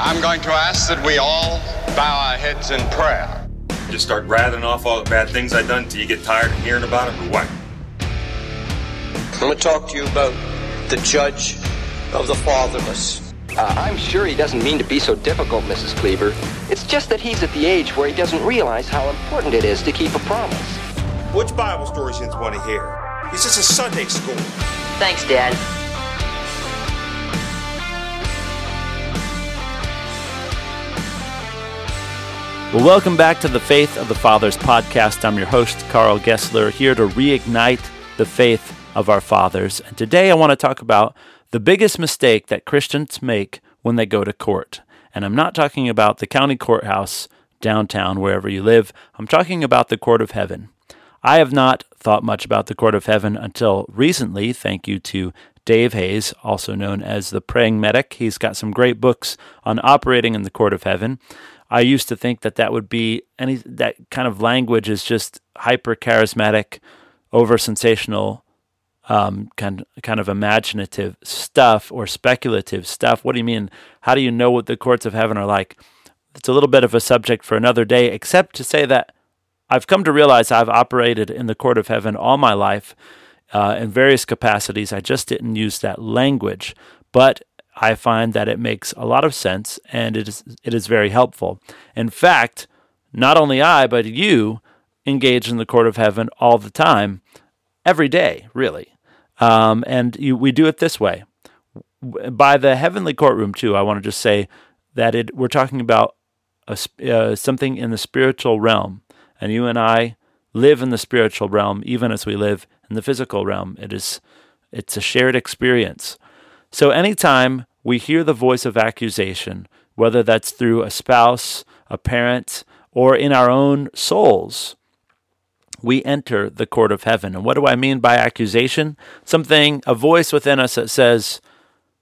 I'm going to ask that we all bow our heads in prayer. Just start rattling off all the bad things I've done until you get tired of hearing about them, or what? I'm going to talk to you about the judge of the fatherless. Uh, I'm sure he doesn't mean to be so difficult, Mrs. Cleaver. It's just that he's at the age where he doesn't realize how important it is to keep a promise. Which Bible stories you want to hear? This is a Sunday school. Thanks, Dad. Well, welcome back to the Faith of the Fathers podcast. I'm your host, Carl Gessler, here to reignite the faith of our fathers. And today I want to talk about the biggest mistake that Christians make when they go to court. And I'm not talking about the county courthouse downtown, wherever you live. I'm talking about the court of heaven. I have not thought much about the court of heaven until recently, thank you to Dave Hayes, also known as the Praying Medic. He's got some great books on operating in the court of heaven. I used to think that that would be any that kind of language is just hyper charismatic, over sensational, um, kind kind of imaginative stuff or speculative stuff. What do you mean? How do you know what the courts of heaven are like? It's a little bit of a subject for another day, except to say that I've come to realize I've operated in the court of heaven all my life uh, in various capacities. I just didn't use that language, but I find that it makes a lot of sense and it is it is very helpful. In fact, not only I but you engage in the court of heaven all the time, every day, really, um, and you, we do it this way. By the heavenly courtroom, too, I want to just say that it, we're talking about a, uh, something in the spiritual realm, and you and I live in the spiritual realm even as we live in the physical realm. It is it's a shared experience. So anytime we hear the voice of accusation, whether that's through a spouse, a parent, or in our own souls, we enter the court of heaven. And what do I mean by accusation? Something, a voice within us that says,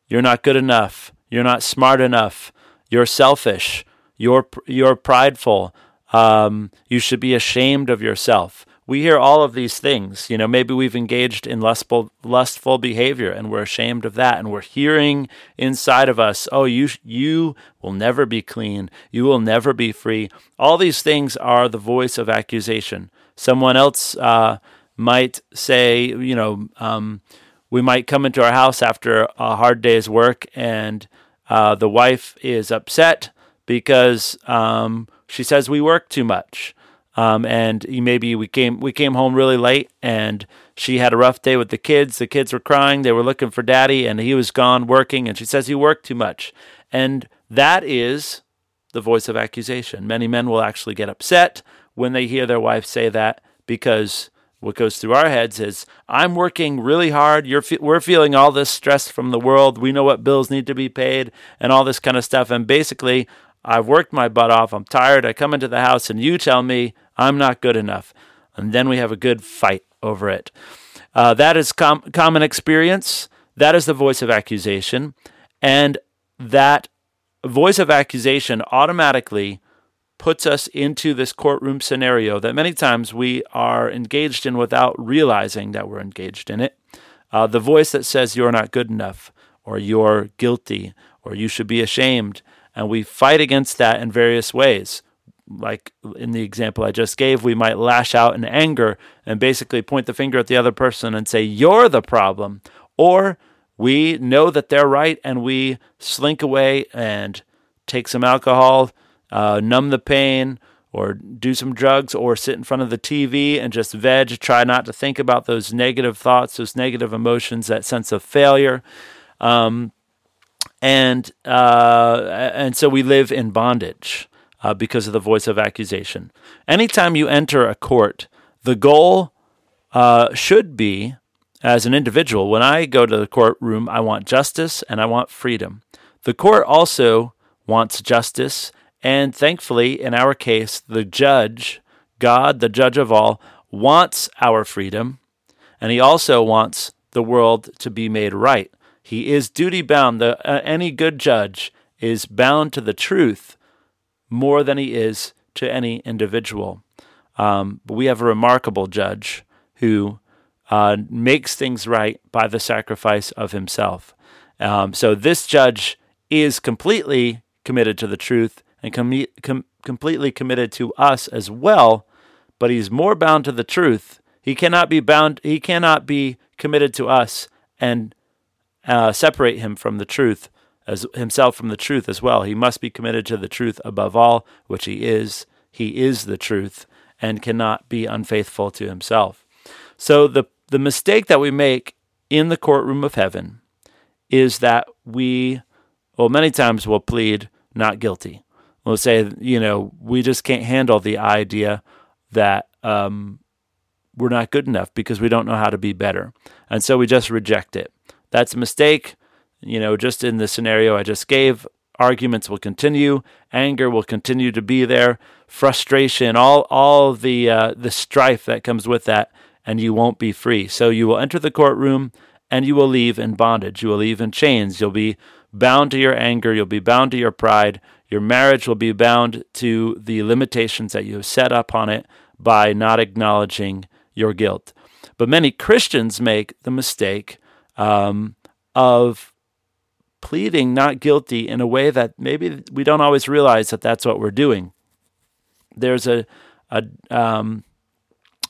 You're not good enough. You're not smart enough. You're selfish. You're, you're prideful. Um, you should be ashamed of yourself we hear all of these things. You know, maybe we've engaged in lustful, lustful behavior and we're ashamed of that. And we're hearing inside of us, oh, you, you will never be clean. You will never be free. All these things are the voice of accusation. Someone else uh, might say, you know, um, we might come into our house after a hard day's work and uh, the wife is upset because um, she says we work too much um, and maybe we came we came home really late, and she had a rough day with the kids. The kids were crying; they were looking for daddy, and he was gone working. And she says he worked too much, and that is the voice of accusation. Many men will actually get upset when they hear their wife say that because what goes through our heads is I'm working really hard. You're fe- we're feeling all this stress from the world. We know what bills need to be paid and all this kind of stuff. And basically, I've worked my butt off. I'm tired. I come into the house and you tell me I'm not good enough. And then we have a good fight over it. Uh, that is com- common experience. That is the voice of accusation. And that voice of accusation automatically puts us into this courtroom scenario that many times we are engaged in without realizing that we're engaged in it. Uh, the voice that says you're not good enough, or you're guilty, or you should be ashamed. And we fight against that in various ways like in the example I just gave, we might lash out in anger and basically point the finger at the other person and say, You're the problem. Or we know that they're right and we slink away and take some alcohol, uh, numb the pain, or do some drugs, or sit in front of the TV and just veg, try not to think about those negative thoughts, those negative emotions, that sense of failure. Um, and uh, and so we live in bondage uh, because of the voice of accusation. Anytime you enter a court, the goal uh, should be, as an individual, when I go to the courtroom, I want justice and I want freedom. The court also wants justice, and thankfully, in our case, the judge, God, the judge of all, wants our freedom, and he also wants the world to be made right. He is duty bound. The, uh, any good judge is bound to the truth more than he is to any individual. Um, but we have a remarkable judge who uh, makes things right by the sacrifice of himself. Um, so this judge is completely committed to the truth and com- com- completely committed to us as well, but he's more bound to the truth. He cannot be bound. He cannot be committed to us and uh, separate him from the truth as himself from the truth as well. He must be committed to the truth above all, which he is. He is the truth and cannot be unfaithful to himself. So the the mistake that we make in the courtroom of heaven is that we well many times we'll plead not guilty. We'll say, you know, we just can't handle the idea that um, we're not good enough because we don't know how to be better. And so we just reject it. That's a mistake. You know, just in the scenario I just gave, arguments will continue, anger will continue to be there, frustration, all all the uh, the strife that comes with that, and you won't be free. So you will enter the courtroom and you will leave in bondage. You will leave in chains. You'll be bound to your anger. You'll be bound to your pride. Your marriage will be bound to the limitations that you have set up on it by not acknowledging your guilt. But many Christians make the mistake um, of pleading not guilty in a way that maybe we don't always realize that that's what we're doing. There's a, a um,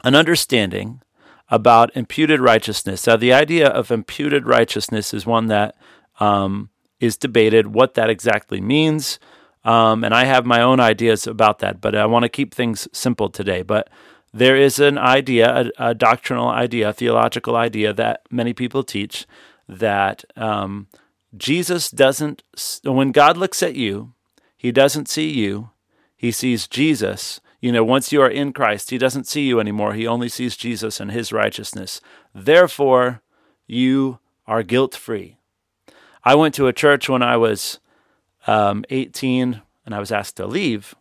an understanding about imputed righteousness. Now, the idea of imputed righteousness is one that um, is debated, what that exactly means. Um, and I have my own ideas about that, but I want to keep things simple today. But there is an idea, a, a doctrinal idea, a theological idea that many people teach that um, Jesus doesn't, when God looks at you, he doesn't see you, he sees Jesus. You know, once you are in Christ, he doesn't see you anymore. He only sees Jesus and his righteousness. Therefore, you are guilt free. I went to a church when I was um, 18 and I was asked to leave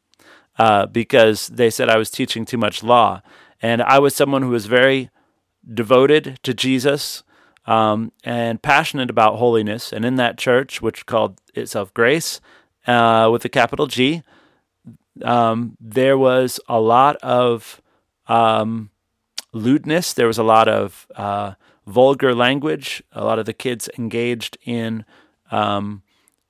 uh, because they said I was teaching too much law. And I was someone who was very devoted to Jesus um, and passionate about holiness. And in that church, which called itself Grace uh, with a capital G, um, there was a lot of um, lewdness. There was a lot of uh, vulgar language. A lot of the kids engaged in um,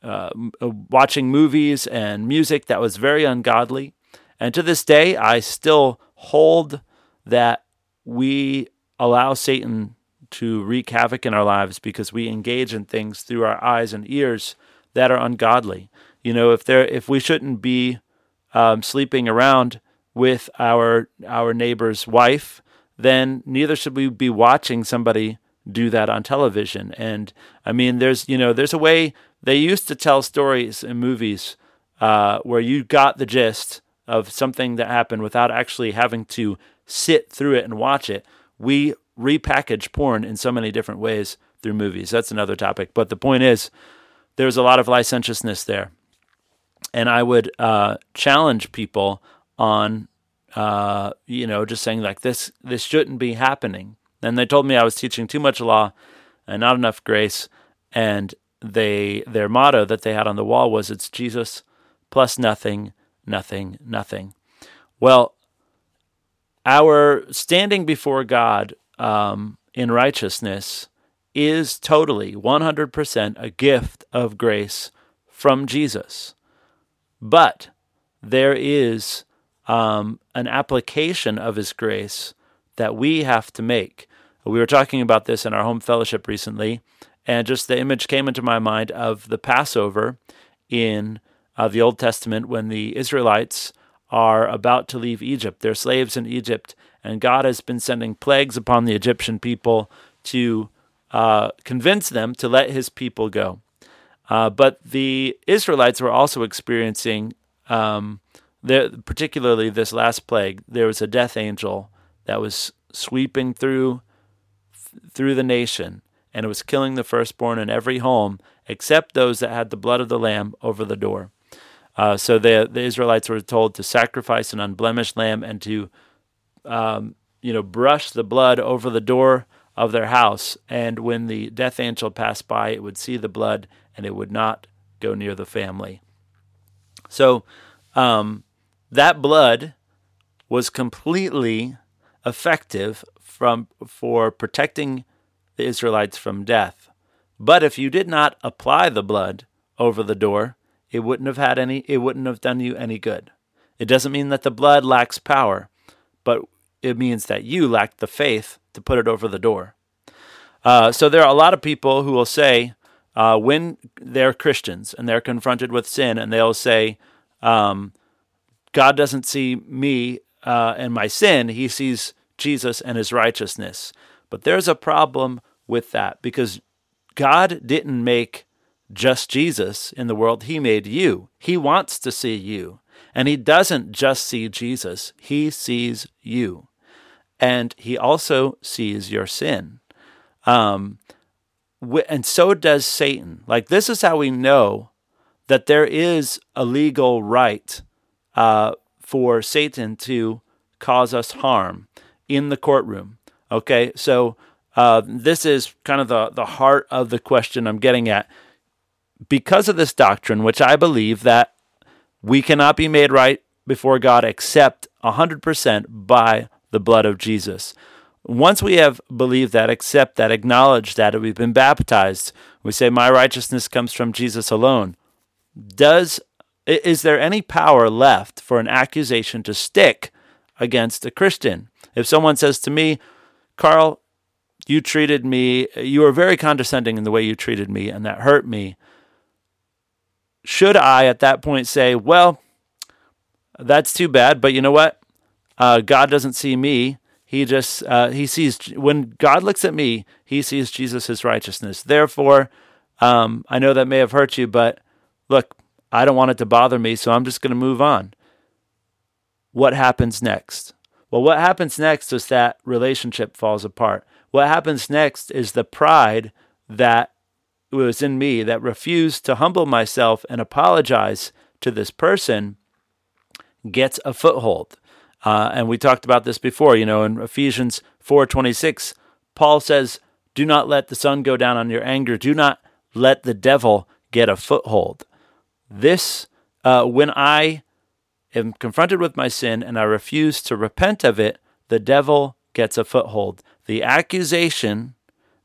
uh, uh, watching movies and music that was very ungodly. And to this day, I still hold that we allow Satan to wreak havoc in our lives because we engage in things through our eyes and ears that are ungodly. You know, if there, if we shouldn't be um, sleeping around with our our neighbor's wife, then neither should we be watching somebody do that on television. And I mean, there's you know, there's a way they used to tell stories in movies uh, where you got the gist of something that happened without actually having to sit through it and watch it. We repackage porn in so many different ways through movies. That's another topic. But the point is, there's a lot of licentiousness there. And I would uh, challenge people on, uh, you know, just saying like this, this shouldn't be happening. And they told me I was teaching too much law and not enough grace. And they, their motto that they had on the wall was, "It's Jesus plus nothing, nothing, nothing." Well, our standing before God um, in righteousness is totally 100% a gift of grace from Jesus. But there is um, an application of His grace that we have to make. We were talking about this in our home fellowship recently, and just the image came into my mind of the Passover in uh, the Old Testament when the Israelites are about to leave Egypt. They're slaves in Egypt, and God has been sending plagues upon the Egyptian people to uh, convince them to let his people go. Uh, but the Israelites were also experiencing, um, particularly this last plague, there was a death angel that was sweeping through through the nation, and it was killing the firstborn in every home except those that had the blood of the lamb over the door. Uh, so the the Israelites were told to sacrifice an unblemished lamb and to um, you know, brush the blood over the door of their house. And when the death angel passed by, it would see the blood and it would not go near the family. So um, that blood was completely effective from for protecting the Israelites from death. But if you did not apply the blood over the door, it wouldn't have had any it wouldn't have done you any good. It doesn't mean that the blood lacks power, but it means that you lacked the faith to put it over the door. Uh, so there are a lot of people who will say, uh, when they're Christians and they're confronted with sin, and they'll say, um, God doesn't see me uh, and my sin, he sees Jesus and his righteousness. But there's a problem with that because God didn't make just Jesus in the world, he made you. He wants to see you. And he doesn't just see Jesus, he sees you. And he also sees your sin. Um, and so does Satan. Like, this is how we know that there is a legal right uh, for Satan to cause us harm in the courtroom. Okay, so uh, this is kind of the, the heart of the question I'm getting at. Because of this doctrine, which I believe that we cannot be made right before God except 100% by the blood of Jesus. Once we have believed that, accept that, acknowledge that, we've been baptized, we say, My righteousness comes from Jesus alone. Does is there any power left for an accusation to stick against a Christian? If someone says to me, Carl, you treated me, you were very condescending in the way you treated me, and that hurt me. Should I at that point say, well, that's too bad, but you know what? Uh, God doesn't see me he just uh, he sees when God looks at me, he sees Jesus' his righteousness. Therefore, um, I know that may have hurt you, but look, I don't want it to bother me, so I'm just going to move on. What happens next? Well, what happens next is that relationship falls apart. What happens next is the pride that was in me that refused to humble myself and apologize to this person gets a foothold. Uh, and we talked about this before. You know, in Ephesians four twenty six, Paul says, "Do not let the sun go down on your anger. Do not let the devil get a foothold." This, uh, when I am confronted with my sin and I refuse to repent of it, the devil gets a foothold. The accusation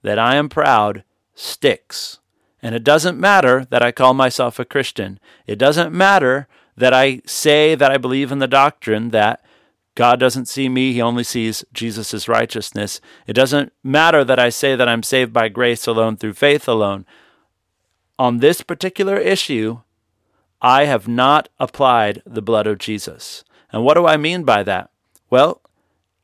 that I am proud sticks. And it doesn't matter that I call myself a Christian. It doesn't matter that I say that I believe in the doctrine that God doesn't see me, He only sees Jesus' righteousness. It doesn't matter that I say that I'm saved by grace alone through faith alone. On this particular issue, I have not applied the blood of Jesus. And what do I mean by that? Well,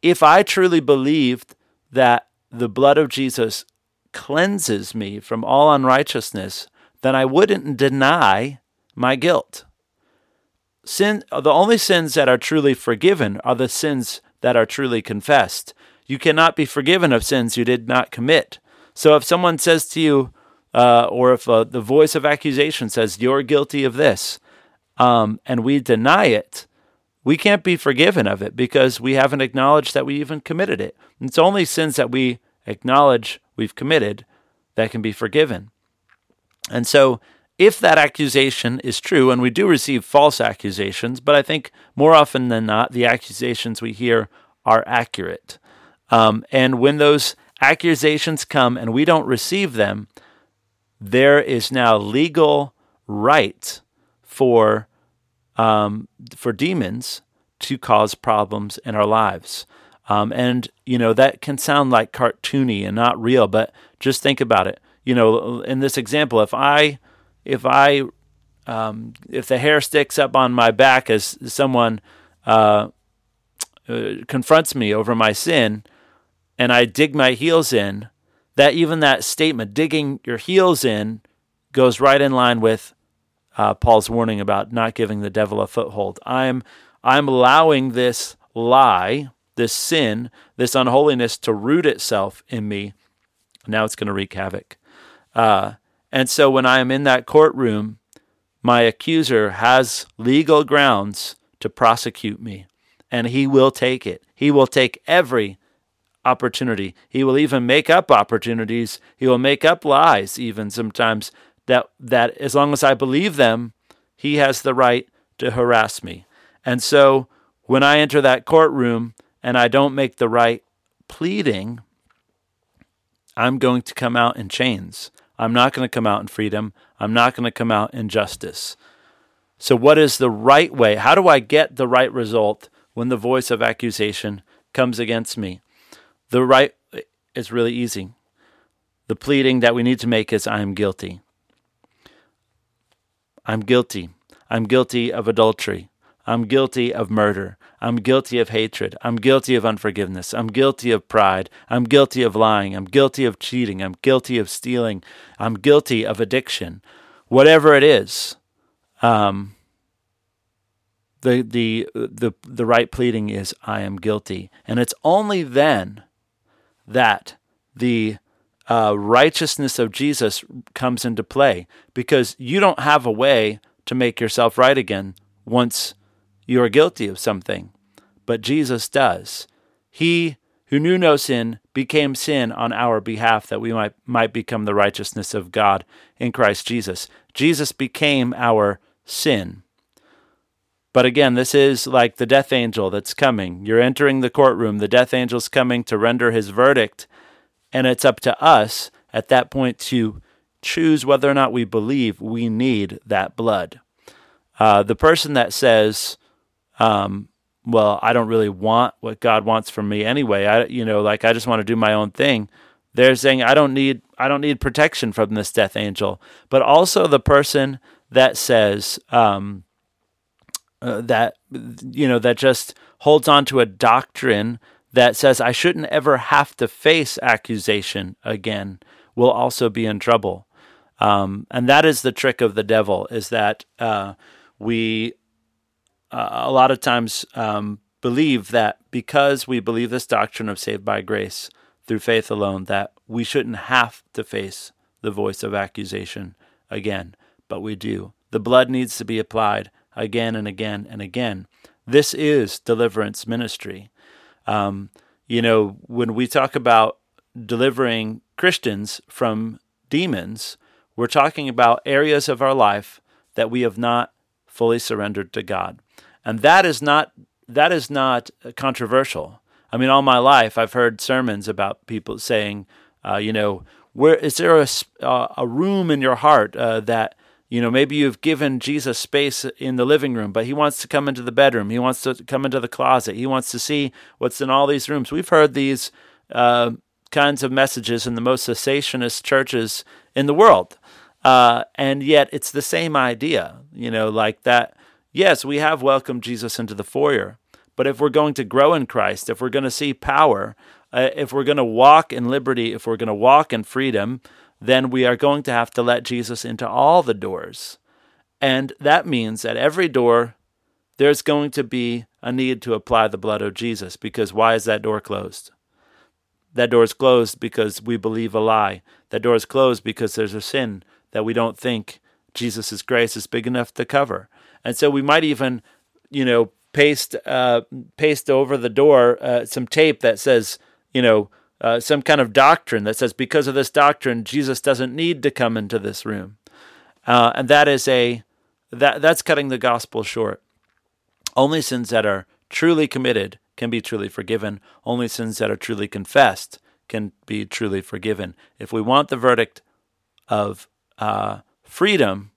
if I truly believed that the blood of Jesus cleanses me from all unrighteousness, then I wouldn't deny my guilt sin the only sins that are truly forgiven are the sins that are truly confessed. You cannot be forgiven of sins you did not commit. So if someone says to you, uh, or if uh, the voice of accusation says you're guilty of this, um, and we deny it, we can't be forgiven of it because we haven't acknowledged that we even committed it. It's only sins that we acknowledge we've committed that can be forgiven. And so if that accusation is true, and we do receive false accusations, but I think more often than not, the accusations we hear are accurate. Um, and when those accusations come and we don't receive them, there is now legal right for um, for demons to cause problems in our lives. Um, and you know that can sound like cartoony and not real, but just think about it. You know, in this example, if I if I um, if the hair sticks up on my back as someone uh, uh, confronts me over my sin, and I dig my heels in, that even that statement, digging your heels in, goes right in line with uh, Paul's warning about not giving the devil a foothold. I'm I'm allowing this lie, this sin, this unholiness to root itself in me. Now it's going to wreak havoc. Uh, and so when I am in that courtroom, my accuser has legal grounds to prosecute me, and he will take it. He will take every opportunity. He will even make up opportunities. He will make up lies, even sometimes, that, that as long as I believe them, he has the right to harass me. And so when I enter that courtroom and I don't make the right pleading, I'm going to come out in chains. I'm not going to come out in freedom. I'm not going to come out in justice. So, what is the right way? How do I get the right result when the voice of accusation comes against me? The right is really easy. The pleading that we need to make is I am guilty. I'm guilty. I'm guilty of adultery. I'm guilty of murder. I'm guilty of hatred. I'm guilty of unforgiveness. I'm guilty of pride. I'm guilty of lying. I'm guilty of cheating. I'm guilty of stealing. I'm guilty of addiction. Whatever it is, um, the the the the right pleading is I am guilty, and it's only then that the uh, righteousness of Jesus comes into play because you don't have a way to make yourself right again once you are guilty of something, but Jesus does. He who knew no sin became sin on our behalf that we might, might become the righteousness of God in Christ Jesus. Jesus became our sin. But again, this is like the death angel that's coming. You're entering the courtroom, the death angel's coming to render his verdict, and it's up to us at that point to choose whether or not we believe we need that blood. Uh, the person that says, um, well, I don't really want what God wants from me anyway. I, you know, like I just want to do my own thing. They're saying I don't need, I don't need protection from this death angel. But also the person that says um, uh, that, you know, that just holds on to a doctrine that says I shouldn't ever have to face accusation again will also be in trouble. Um, and that is the trick of the devil is that uh, we uh, a lot of times um, believe that because we believe this doctrine of saved by grace through faith alone, that we shouldn't have to face the voice of accusation again, but we do. The blood needs to be applied again and again and again. This is deliverance ministry. Um, you know, when we talk about delivering Christians from demons, we're talking about areas of our life that we have not fully surrendered to God. And that is not that is not controversial. I mean, all my life I've heard sermons about people saying, uh, you know, where is there a, uh, a room in your heart uh, that you know maybe you've given Jesus space in the living room, but he wants to come into the bedroom, he wants to come into the closet, he wants to see what's in all these rooms. We've heard these uh, kinds of messages in the most cessationist churches in the world. Uh, and yet it's the same idea, you know, like that. Yes, we have welcomed Jesus into the foyer, but if we're going to grow in Christ, if we're going to see power, uh, if we're going to walk in liberty, if we're going to walk in freedom, then we are going to have to let Jesus into all the doors. And that means at every door, there's going to be a need to apply the blood of Jesus because why is that door closed? That door is closed because we believe a lie. That door is closed because there's a sin that we don't think Jesus' grace is big enough to cover. And so we might even, you know, paste uh, paste over the door uh, some tape that says, you know, uh, some kind of doctrine that says because of this doctrine, Jesus doesn't need to come into this room, uh, and that is a that that's cutting the gospel short. Only sins that are truly committed can be truly forgiven. Only sins that are truly confessed can be truly forgiven. If we want the verdict of uh, freedom,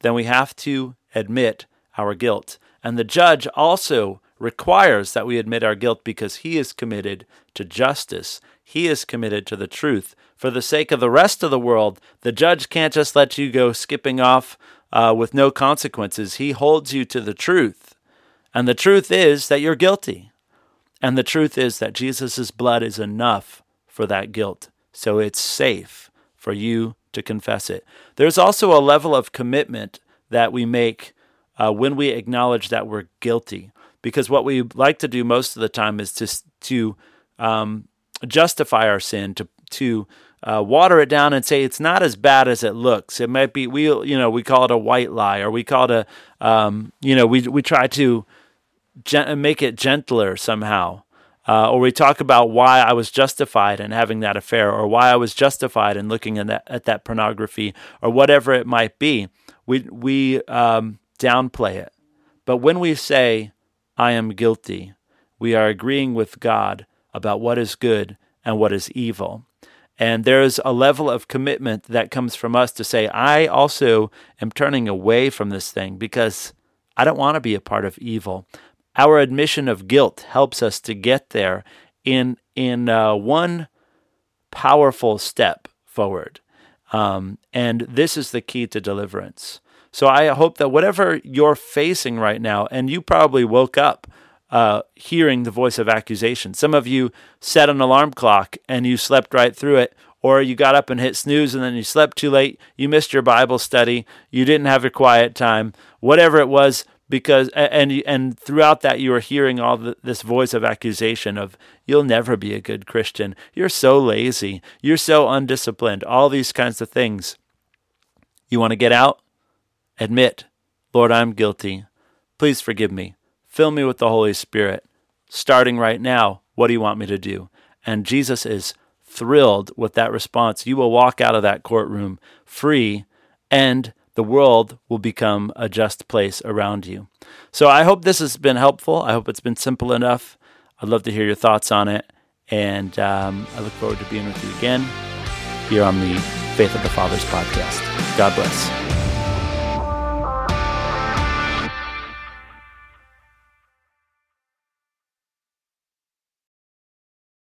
then we have to admit our guilt. And the judge also requires that we admit our guilt because he is committed to justice. He is committed to the truth. For the sake of the rest of the world, the judge can't just let you go skipping off uh, with no consequences. He holds you to the truth. And the truth is that you're guilty. And the truth is that Jesus' blood is enough for that guilt. So it's safe for you to confess it. There's also a level of commitment that we make uh, when we acknowledge that we're guilty, because what we like to do most of the time is to to um, justify our sin, to to uh, water it down and say it's not as bad as it looks. It might be we you know we call it a white lie, or we call it a um, you know we we try to gen- make it gentler somehow. Uh, or we talk about why I was justified in having that affair, or why I was justified in looking at that, at that pornography, or whatever it might be. We we um, downplay it, but when we say I am guilty, we are agreeing with God about what is good and what is evil. And there's a level of commitment that comes from us to say, I also am turning away from this thing because I don't want to be a part of evil. Our admission of guilt helps us to get there in in uh, one powerful step forward. Um, and this is the key to deliverance. So I hope that whatever you're facing right now, and you probably woke up uh, hearing the voice of accusation. Some of you set an alarm clock and you slept right through it, or you got up and hit snooze and then you slept too late. You missed your Bible study. You didn't have your quiet time. Whatever it was, because and and throughout that you are hearing all the, this voice of accusation of you'll never be a good Christian. You're so lazy. You're so undisciplined. All these kinds of things. You want to get out? Admit, Lord, I'm guilty. Please forgive me. Fill me with the Holy Spirit. Starting right now, what do you want me to do? And Jesus is thrilled with that response. You will walk out of that courtroom free and the world will become a just place around you. So I hope this has been helpful. I hope it's been simple enough. I'd love to hear your thoughts on it. And um, I look forward to being with you again here on the Faith of the Fathers podcast. God bless.